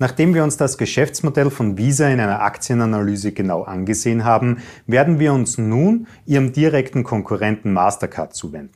Nachdem wir uns das Geschäftsmodell von Visa in einer Aktienanalyse genau angesehen haben, werden wir uns nun ihrem direkten Konkurrenten Mastercard zuwenden.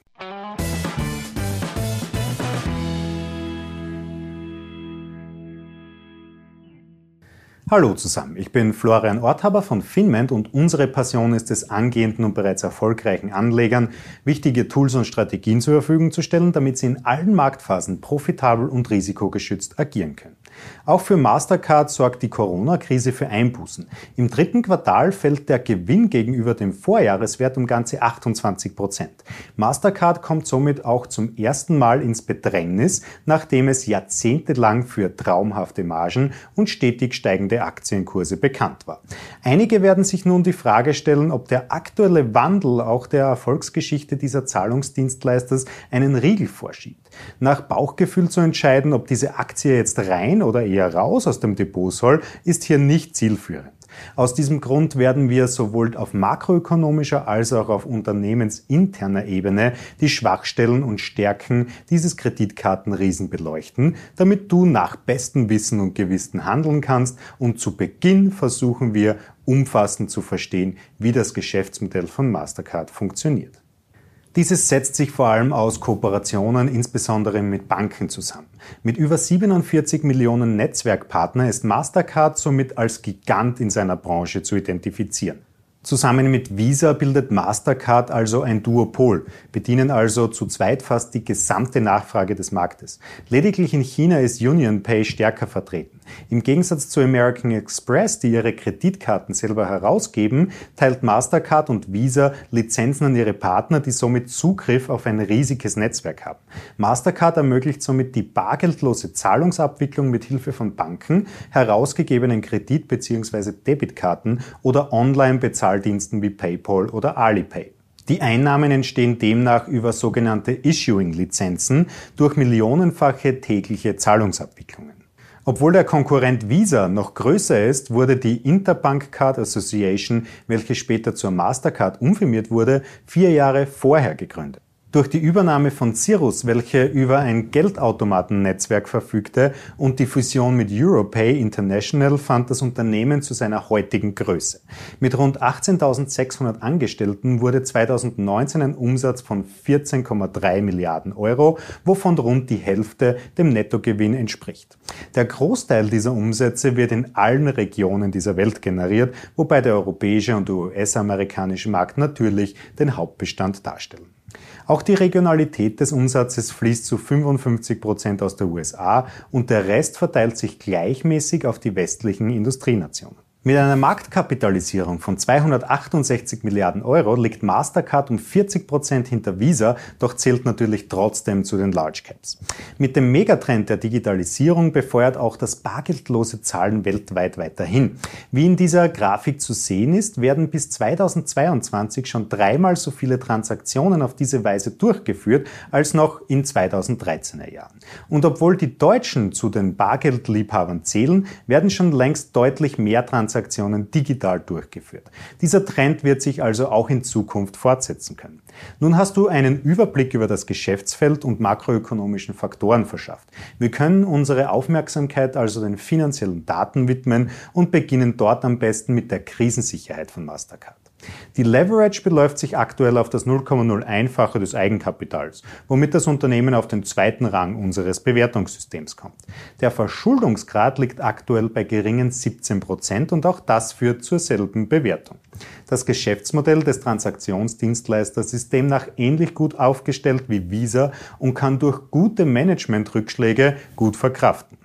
Hallo zusammen, ich bin Florian Orthaber von Finment und unsere Passion ist es, angehenden und bereits erfolgreichen Anlegern wichtige Tools und Strategien zur Verfügung zu stellen, damit sie in allen Marktphasen profitabel und risikogeschützt agieren können. Auch für Mastercard sorgt die Corona-Krise für Einbußen. Im dritten Quartal fällt der Gewinn gegenüber dem Vorjahreswert um ganze 28 Prozent. Mastercard kommt somit auch zum ersten Mal ins Bedrängnis, nachdem es jahrzehntelang für traumhafte Margen und stetig steigende Aktienkurse bekannt war. Einige werden sich nun die Frage stellen, ob der aktuelle Wandel auch der Erfolgsgeschichte dieser Zahlungsdienstleisters einen Riegel vorschiebt. Nach Bauchgefühl zu entscheiden, ob diese Aktie jetzt rein oder eher raus aus dem Depot soll, ist hier nicht zielführend. Aus diesem Grund werden wir sowohl auf makroökonomischer als auch auf unternehmensinterner Ebene die Schwachstellen und Stärken dieses Kreditkartenriesen beleuchten, damit du nach bestem Wissen und Gewissen handeln kannst und zu Beginn versuchen wir umfassend zu verstehen, wie das Geschäftsmodell von Mastercard funktioniert. Dieses setzt sich vor allem aus Kooperationen, insbesondere mit Banken zusammen. Mit über 47 Millionen Netzwerkpartner ist Mastercard somit als Gigant in seiner Branche zu identifizieren. Zusammen mit Visa bildet Mastercard also ein Duopol, bedienen also zu zweit fast die gesamte Nachfrage des Marktes. Lediglich in China ist UnionPay stärker vertreten. Im Gegensatz zu American Express, die ihre Kreditkarten selber herausgeben, teilt Mastercard und Visa Lizenzen an ihre Partner, die somit Zugriff auf ein riesiges Netzwerk haben. Mastercard ermöglicht somit die bargeldlose Zahlungsabwicklung mit Hilfe von Banken, herausgegebenen Kredit- bzw. Debitkarten oder Online-Bezahlungen Bezahldiensten wie PayPal oder Alipay. Die Einnahmen entstehen demnach über sogenannte Issuing-Lizenzen durch millionenfache tägliche Zahlungsabwicklungen. Obwohl der Konkurrent Visa noch größer ist, wurde die Interbank Card Association, welche später zur Mastercard umfirmiert wurde, vier Jahre vorher gegründet. Durch die Übernahme von Cirrus, welche über ein Geldautomatennetzwerk verfügte, und die Fusion mit Europay International fand das Unternehmen zu seiner heutigen Größe. Mit rund 18.600 Angestellten wurde 2019 ein Umsatz von 14,3 Milliarden Euro, wovon rund die Hälfte dem Nettogewinn entspricht. Der Großteil dieser Umsätze wird in allen Regionen dieser Welt generiert, wobei der europäische und US-amerikanische Markt natürlich den Hauptbestand darstellen. Auch die Regionalität des Umsatzes fließt zu 55 Prozent aus der USA und der Rest verteilt sich gleichmäßig auf die westlichen Industrienationen. Mit einer Marktkapitalisierung von 268 Milliarden Euro liegt Mastercard um 40 Prozent hinter Visa, doch zählt natürlich trotzdem zu den Large Caps. Mit dem Megatrend der Digitalisierung befeuert auch das bargeldlose Zahlen weltweit weiterhin. Wie in dieser Grafik zu sehen ist, werden bis 2022 schon dreimal so viele Transaktionen auf diese Weise durchgeführt als noch in 2013er Jahren. Und obwohl die Deutschen zu den Bargeldliebhabern zählen, werden schon längst deutlich mehr Transaktionen Transaktionen digital durchgeführt. Dieser Trend wird sich also auch in Zukunft fortsetzen können. Nun hast du einen Überblick über das Geschäftsfeld und makroökonomischen Faktoren verschafft. Wir können unsere Aufmerksamkeit also den finanziellen Daten widmen und beginnen dort am besten mit der Krisensicherheit von Mastercard. Die Leverage beläuft sich aktuell auf das 0,01-fache des Eigenkapitals, womit das Unternehmen auf den zweiten Rang unseres Bewertungssystems kommt. Der Verschuldungsgrad liegt aktuell bei geringen 17 Prozent und auch das führt zur selben Bewertung. Das Geschäftsmodell des Transaktionsdienstleisters ist demnach ähnlich gut aufgestellt wie Visa und kann durch gute Managementrückschläge gut verkraften.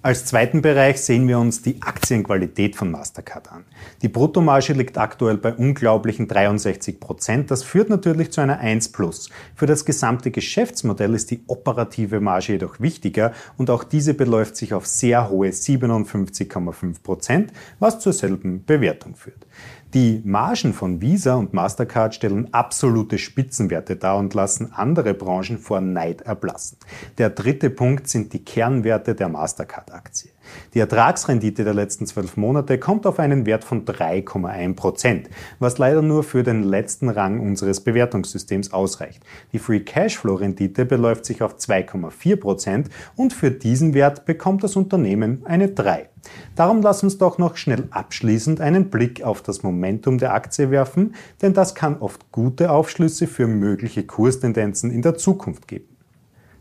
Als zweiten Bereich sehen wir uns die Aktienqualität von Mastercard an. Die Bruttomarge liegt aktuell bei unglaublichen 63 Prozent. Das führt natürlich zu einer 1 plus. Für das gesamte Geschäftsmodell ist die operative Marge jedoch wichtiger und auch diese beläuft sich auf sehr hohe 57,5 Prozent, was zur selben Bewertung führt. Die Margen von Visa und Mastercard stellen absolute Spitzenwerte dar und lassen andere Branchen vor Neid erblassen. Der dritte Punkt sind die Kernwerte der Mastercard-Aktie. Die Ertragsrendite der letzten zwölf Monate kommt auf einen Wert von 3,1 Prozent, was leider nur für den letzten Rang unseres Bewertungssystems ausreicht. Die Free Cashflow-Rendite beläuft sich auf 2,4 Prozent und für diesen Wert bekommt das Unternehmen eine 3. Darum lass uns doch noch schnell abschließend einen Blick auf das Momentum der Aktie werfen, denn das kann oft gute Aufschlüsse für mögliche Kurstendenzen in der Zukunft geben.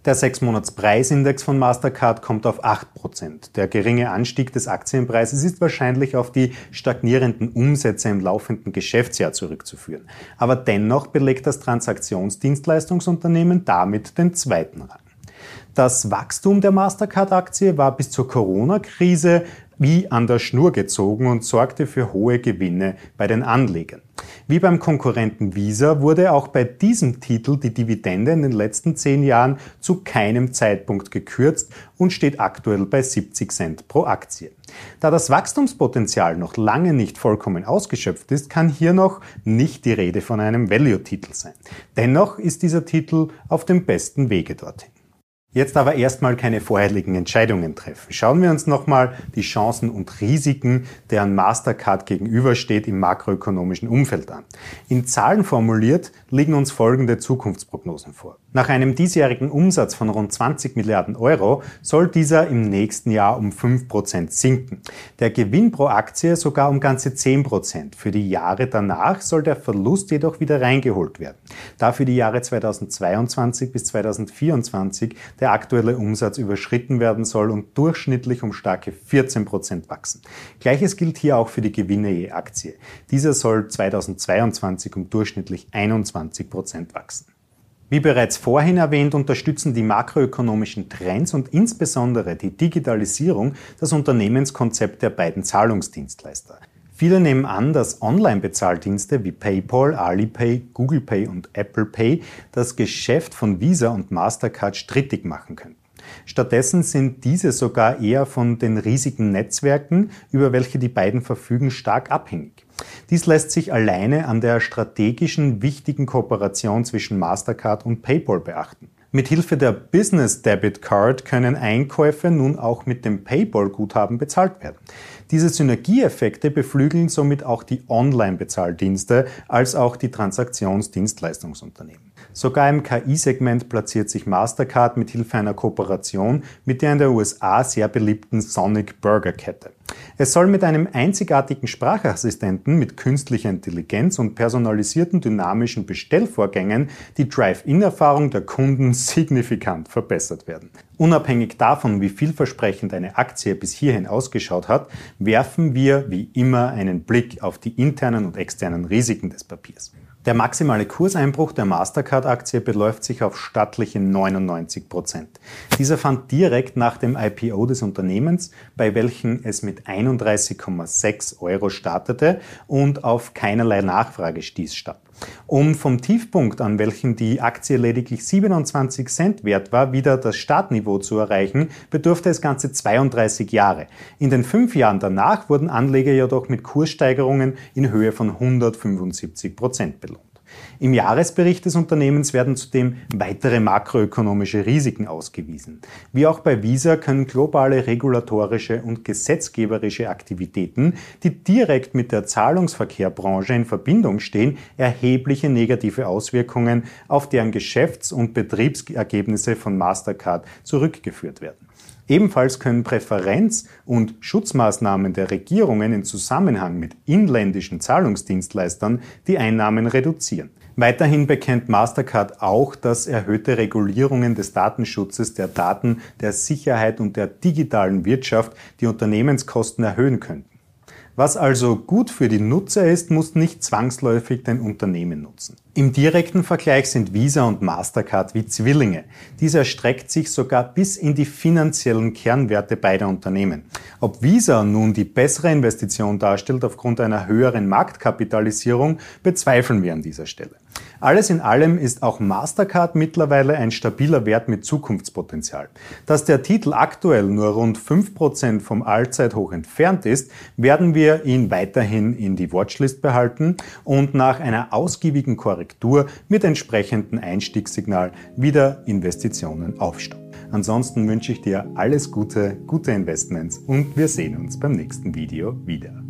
Der 6-Monats-Preisindex von Mastercard kommt auf 8%. Der geringe Anstieg des Aktienpreises ist wahrscheinlich auf die stagnierenden Umsätze im laufenden Geschäftsjahr zurückzuführen. Aber dennoch belegt das Transaktionsdienstleistungsunternehmen damit den zweiten Rang. Das Wachstum der Mastercard-Aktie war bis zur Corona-Krise wie an der Schnur gezogen und sorgte für hohe Gewinne bei den Anlegern. Wie beim Konkurrenten Visa wurde auch bei diesem Titel die Dividende in den letzten zehn Jahren zu keinem Zeitpunkt gekürzt und steht aktuell bei 70 Cent pro Aktie. Da das Wachstumspotenzial noch lange nicht vollkommen ausgeschöpft ist, kann hier noch nicht die Rede von einem Value-Titel sein. Dennoch ist dieser Titel auf dem besten Wege dorthin. Jetzt aber erstmal keine vorherigen Entscheidungen treffen. Schauen wir uns nochmal die Chancen und Risiken, deren Mastercard gegenübersteht im makroökonomischen Umfeld an. In Zahlen formuliert liegen uns folgende Zukunftsprognosen vor. Nach einem diesjährigen Umsatz von rund 20 Milliarden Euro soll dieser im nächsten Jahr um 5% sinken. Der Gewinn pro Aktie sogar um ganze 10%. Für die Jahre danach soll der Verlust jedoch wieder reingeholt werden. Da für die Jahre 2022 bis 2024 der aktuelle Umsatz überschritten werden soll und durchschnittlich um starke 14% wachsen. Gleiches gilt hier auch für die Gewinne je Aktie. Dieser soll 2022 um durchschnittlich 21% wachsen. Wie bereits vorhin erwähnt, unterstützen die makroökonomischen Trends und insbesondere die Digitalisierung das Unternehmenskonzept der beiden Zahlungsdienstleister. Viele nehmen an, dass Online-Bezahldienste wie PayPal, Alipay, Google Pay und Apple Pay das Geschäft von Visa und Mastercard strittig machen könnten. Stattdessen sind diese sogar eher von den riesigen Netzwerken, über welche die beiden verfügen, stark abhängig. Dies lässt sich alleine an der strategischen wichtigen Kooperation zwischen Mastercard und PayPal beachten. Mithilfe der Business Debit Card können Einkäufe nun auch mit dem PayPal-Guthaben bezahlt werden. Diese Synergieeffekte beflügeln somit auch die Online-Bezahldienste als auch die Transaktionsdienstleistungsunternehmen. Sogar im KI-Segment platziert sich Mastercard mit Hilfe einer Kooperation mit der in der USA sehr beliebten Sonic Burger Kette. Es soll mit einem einzigartigen Sprachassistenten mit künstlicher Intelligenz und personalisierten dynamischen Bestellvorgängen die Drive-In-Erfahrung der Kunden signifikant verbessert werden. Unabhängig davon, wie vielversprechend eine Aktie bis hierhin ausgeschaut hat, werfen wir wie immer einen Blick auf die internen und externen Risiken des Papiers. Der maximale Kurseinbruch der Mastercard-Aktie beläuft sich auf stattliche 99 Prozent. Dieser fand direkt nach dem IPO des Unternehmens, bei welchem es mit 31,6 Euro startete und auf keinerlei Nachfrage stieß, statt. Um vom Tiefpunkt, an welchem die Aktie lediglich 27 Cent wert war, wieder das Startniveau zu erreichen, bedurfte es ganze 32 Jahre. In den fünf Jahren danach wurden Anleger jedoch mit Kurssteigerungen in Höhe von 175 Prozent belohnt. Im Jahresbericht des Unternehmens werden zudem weitere makroökonomische Risiken ausgewiesen. Wie auch bei Visa können globale regulatorische und gesetzgeberische Aktivitäten, die direkt mit der Zahlungsverkehrbranche in Verbindung stehen, erhebliche negative Auswirkungen auf deren Geschäfts- und Betriebsergebnisse von Mastercard zurückgeführt werden. Ebenfalls können Präferenz- und Schutzmaßnahmen der Regierungen in Zusammenhang mit inländischen Zahlungsdienstleistern die Einnahmen reduzieren. Weiterhin bekennt Mastercard auch, dass erhöhte Regulierungen des Datenschutzes, der Daten, der Sicherheit und der digitalen Wirtschaft die Unternehmenskosten erhöhen könnten. Was also gut für die Nutzer ist, muss nicht zwangsläufig den Unternehmen nutzen. Im direkten Vergleich sind Visa und Mastercard wie Zwillinge. Dies erstreckt sich sogar bis in die finanziellen Kernwerte beider Unternehmen. Ob Visa nun die bessere Investition darstellt aufgrund einer höheren Marktkapitalisierung, bezweifeln wir an dieser Stelle. Alles in allem ist auch Mastercard mittlerweile ein stabiler Wert mit Zukunftspotenzial. Dass der Titel aktuell nur rund 5% vom Allzeithoch entfernt ist, werden wir ihn weiterhin in die Watchlist behalten und nach einer ausgiebigen Korrektur mit entsprechendem Einstiegssignal wieder Investitionen aufstocken. Ansonsten wünsche ich dir alles Gute, gute Investments und wir sehen uns beim nächsten Video wieder.